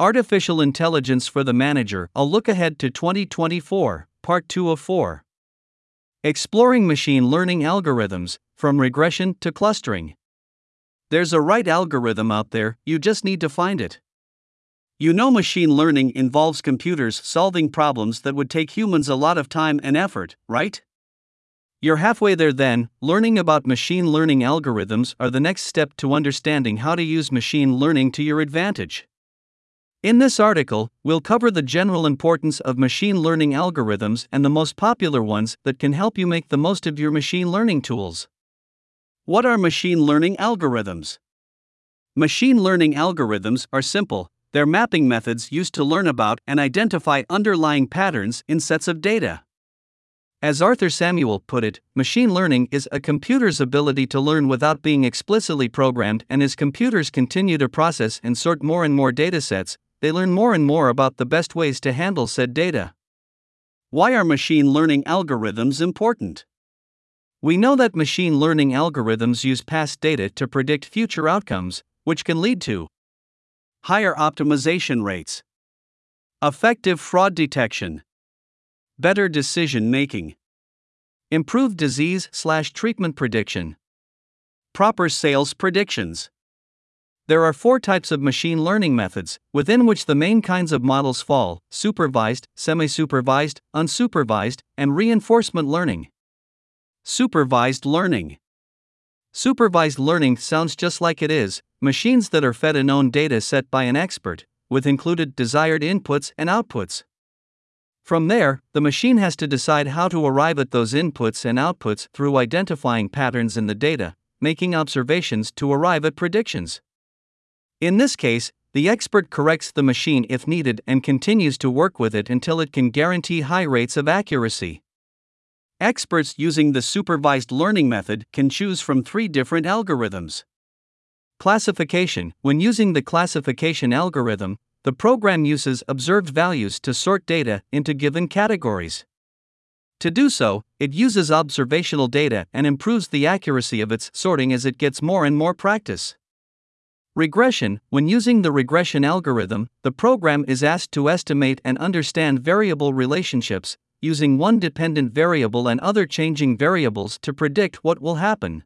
Artificial Intelligence for the Manager A Look Ahead to 2024, Part 2 of 4. Exploring Machine Learning Algorithms From Regression to Clustering. There's a right algorithm out there, you just need to find it. You know, machine learning involves computers solving problems that would take humans a lot of time and effort, right? You're halfway there then, learning about machine learning algorithms are the next step to understanding how to use machine learning to your advantage. In this article, we'll cover the general importance of machine learning algorithms and the most popular ones that can help you make the most of your machine learning tools. What are machine learning algorithms? Machine learning algorithms are simple, they're mapping methods used to learn about and identify underlying patterns in sets of data. As Arthur Samuel put it, machine learning is a computer's ability to learn without being explicitly programmed, and as computers continue to process and sort more and more datasets, they learn more and more about the best ways to handle said data. Why are machine learning algorithms important? We know that machine learning algorithms use past data to predict future outcomes, which can lead to higher optimization rates, effective fraud detection, better decision making, improved disease slash treatment prediction, proper sales predictions. There are four types of machine learning methods, within which the main kinds of models fall supervised, semi supervised, unsupervised, and reinforcement learning. Supervised learning. Supervised learning sounds just like it is machines that are fed a known data set by an expert, with included desired inputs and outputs. From there, the machine has to decide how to arrive at those inputs and outputs through identifying patterns in the data, making observations to arrive at predictions. In this case, the expert corrects the machine if needed and continues to work with it until it can guarantee high rates of accuracy. Experts using the supervised learning method can choose from three different algorithms. Classification When using the classification algorithm, the program uses observed values to sort data into given categories. To do so, it uses observational data and improves the accuracy of its sorting as it gets more and more practice. Regression When using the regression algorithm, the program is asked to estimate and understand variable relationships, using one dependent variable and other changing variables to predict what will happen.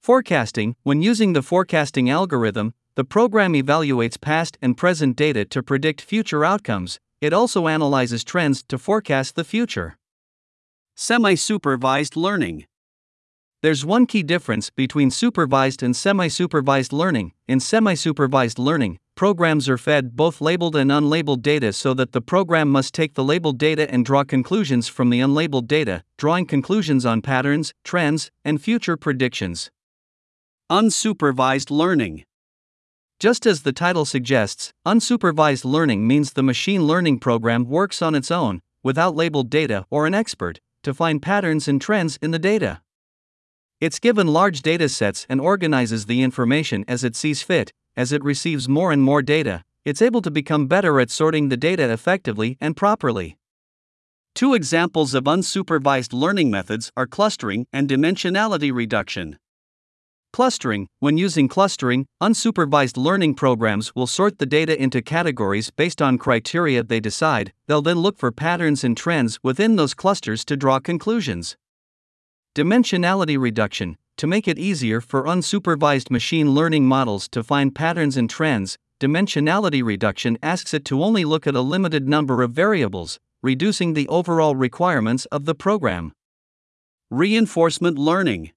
Forecasting When using the forecasting algorithm, the program evaluates past and present data to predict future outcomes, it also analyzes trends to forecast the future. Semi supervised learning there's one key difference between supervised and semi supervised learning. In semi supervised learning, programs are fed both labeled and unlabeled data so that the program must take the labeled data and draw conclusions from the unlabeled data, drawing conclusions on patterns, trends, and future predictions. Unsupervised learning. Just as the title suggests, unsupervised learning means the machine learning program works on its own, without labeled data or an expert, to find patterns and trends in the data. It's given large data sets and organizes the information as it sees fit. As it receives more and more data, it's able to become better at sorting the data effectively and properly. Two examples of unsupervised learning methods are clustering and dimensionality reduction. Clustering When using clustering, unsupervised learning programs will sort the data into categories based on criteria they decide, they'll then look for patterns and trends within those clusters to draw conclusions. Dimensionality reduction To make it easier for unsupervised machine learning models to find patterns and trends, dimensionality reduction asks it to only look at a limited number of variables, reducing the overall requirements of the program. Reinforcement learning.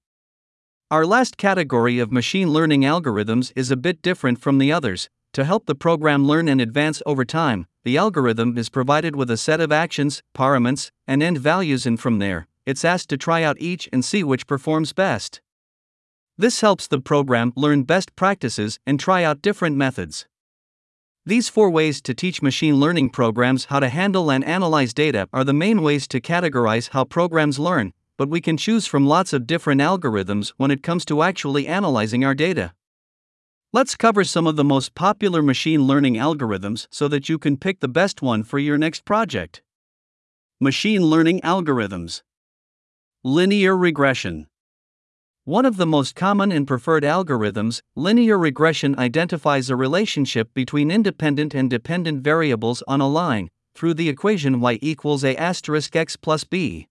Our last category of machine learning algorithms is a bit different from the others. To help the program learn and advance over time, the algorithm is provided with a set of actions, parameters, and end values, and from there, it's asked to try out each and see which performs best. This helps the program learn best practices and try out different methods. These four ways to teach machine learning programs how to handle and analyze data are the main ways to categorize how programs learn, but we can choose from lots of different algorithms when it comes to actually analyzing our data. Let's cover some of the most popular machine learning algorithms so that you can pick the best one for your next project. Machine learning algorithms. Linear regression. One of the most common and preferred algorithms, linear regression, identifies a relationship between independent and dependent variables on a line through the equation y equals a asterisk x plus b.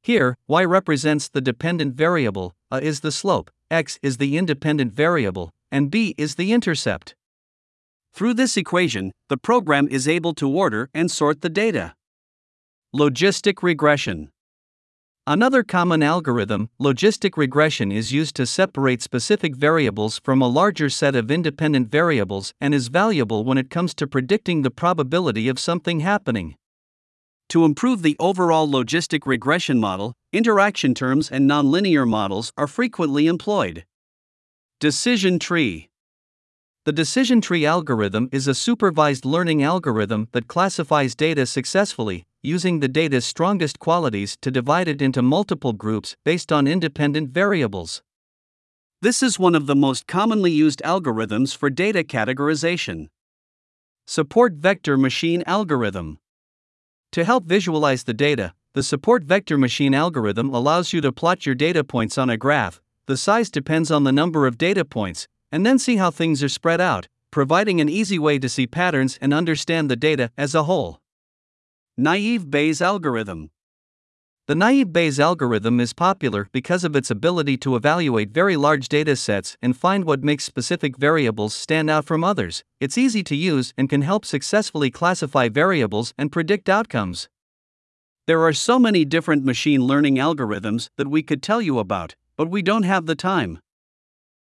Here, y represents the dependent variable, a is the slope, x is the independent variable, and b is the intercept. Through this equation, the program is able to order and sort the data. Logistic regression. Another common algorithm, logistic regression, is used to separate specific variables from a larger set of independent variables and is valuable when it comes to predicting the probability of something happening. To improve the overall logistic regression model, interaction terms and nonlinear models are frequently employed. Decision tree. The decision tree algorithm is a supervised learning algorithm that classifies data successfully, using the data's strongest qualities to divide it into multiple groups based on independent variables. This is one of the most commonly used algorithms for data categorization. Support vector machine algorithm. To help visualize the data, the support vector machine algorithm allows you to plot your data points on a graph. The size depends on the number of data points, and then see how things are spread out, providing an easy way to see patterns and understand the data as a whole. Naive Bayes algorithm. The naive Bayes algorithm is popular because of its ability to evaluate very large data sets and find what makes specific variables stand out from others. It's easy to use and can help successfully classify variables and predict outcomes. There are so many different machine learning algorithms that we could tell you about, but we don't have the time.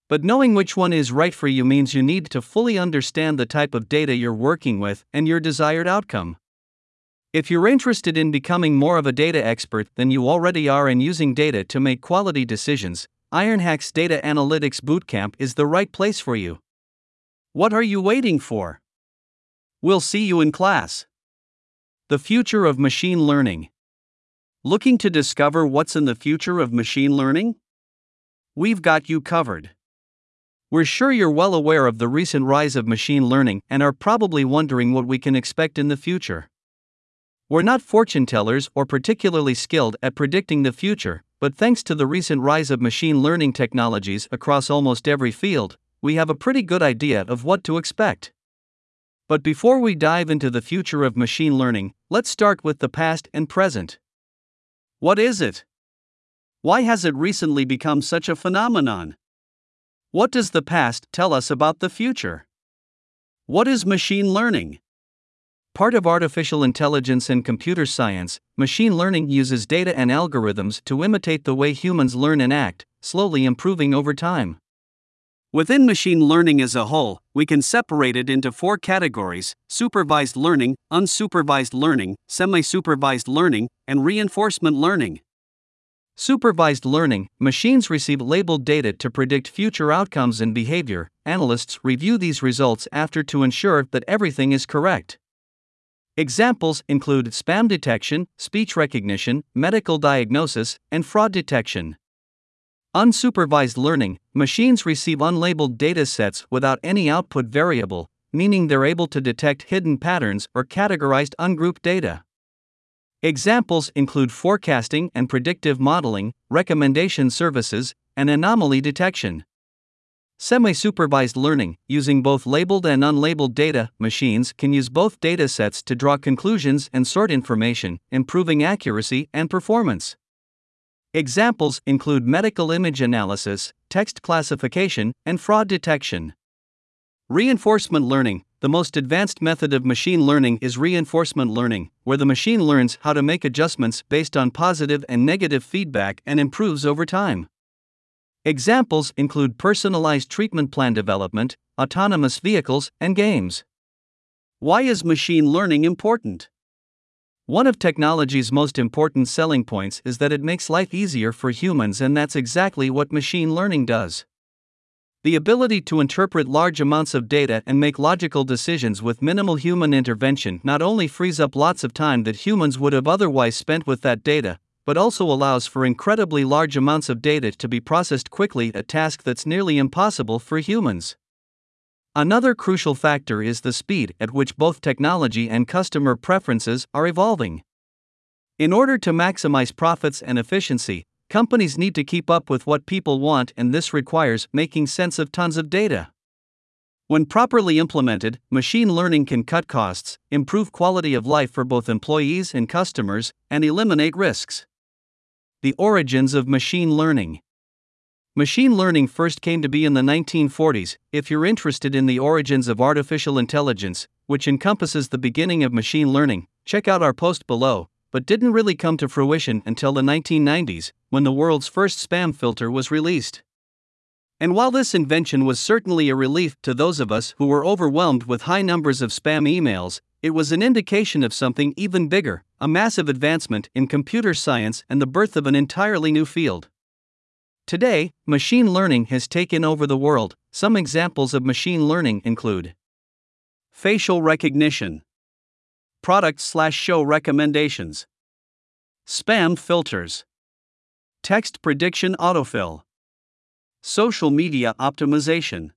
But knowing which one is right for you means you need to fully understand the type of data you're working with and your desired outcome. If you're interested in becoming more of a data expert than you already are and using data to make quality decisions, IronHack's Data Analytics Bootcamp is the right place for you. What are you waiting for? We'll see you in class. The future of machine learning. Looking to discover what's in the future of machine learning? We've got you covered. We're sure you're well aware of the recent rise of machine learning and are probably wondering what we can expect in the future. We're not fortune tellers or particularly skilled at predicting the future, but thanks to the recent rise of machine learning technologies across almost every field, we have a pretty good idea of what to expect. But before we dive into the future of machine learning, let's start with the past and present. What is it? Why has it recently become such a phenomenon? What does the past tell us about the future? What is machine learning? Part of artificial intelligence and computer science, machine learning uses data and algorithms to imitate the way humans learn and act, slowly improving over time. Within machine learning as a whole, we can separate it into four categories supervised learning, unsupervised learning, semi supervised learning, and reinforcement learning. Supervised learning machines receive labeled data to predict future outcomes and behavior. Analysts review these results after to ensure that everything is correct. Examples include spam detection, speech recognition, medical diagnosis, and fraud detection. Unsupervised learning machines receive unlabeled data sets without any output variable, meaning they're able to detect hidden patterns or categorized ungrouped data. Examples include forecasting and predictive modeling, recommendation services, and anomaly detection. Semi supervised learning, using both labeled and unlabeled data, machines can use both data sets to draw conclusions and sort information, improving accuracy and performance. Examples include medical image analysis, text classification, and fraud detection. Reinforcement learning, the most advanced method of machine learning is reinforcement learning, where the machine learns how to make adjustments based on positive and negative feedback and improves over time. Examples include personalized treatment plan development, autonomous vehicles, and games. Why is machine learning important? One of technology's most important selling points is that it makes life easier for humans, and that's exactly what machine learning does. The ability to interpret large amounts of data and make logical decisions with minimal human intervention not only frees up lots of time that humans would have otherwise spent with that data, but also allows for incredibly large amounts of data to be processed quickly, a task that's nearly impossible for humans. Another crucial factor is the speed at which both technology and customer preferences are evolving. In order to maximize profits and efficiency, companies need to keep up with what people want, and this requires making sense of tons of data. When properly implemented, machine learning can cut costs, improve quality of life for both employees and customers, and eliminate risks. The origins of machine learning. Machine learning first came to be in the 1940s. If you're interested in the origins of artificial intelligence, which encompasses the beginning of machine learning, check out our post below, but didn't really come to fruition until the 1990s, when the world's first spam filter was released. And while this invention was certainly a relief to those of us who were overwhelmed with high numbers of spam emails, it was an indication of something even bigger a massive advancement in computer science and the birth of an entirely new field. Today, machine learning has taken over the world. Some examples of machine learning include facial recognition, product slash show recommendations, spam filters, text prediction autofill. Social media optimization.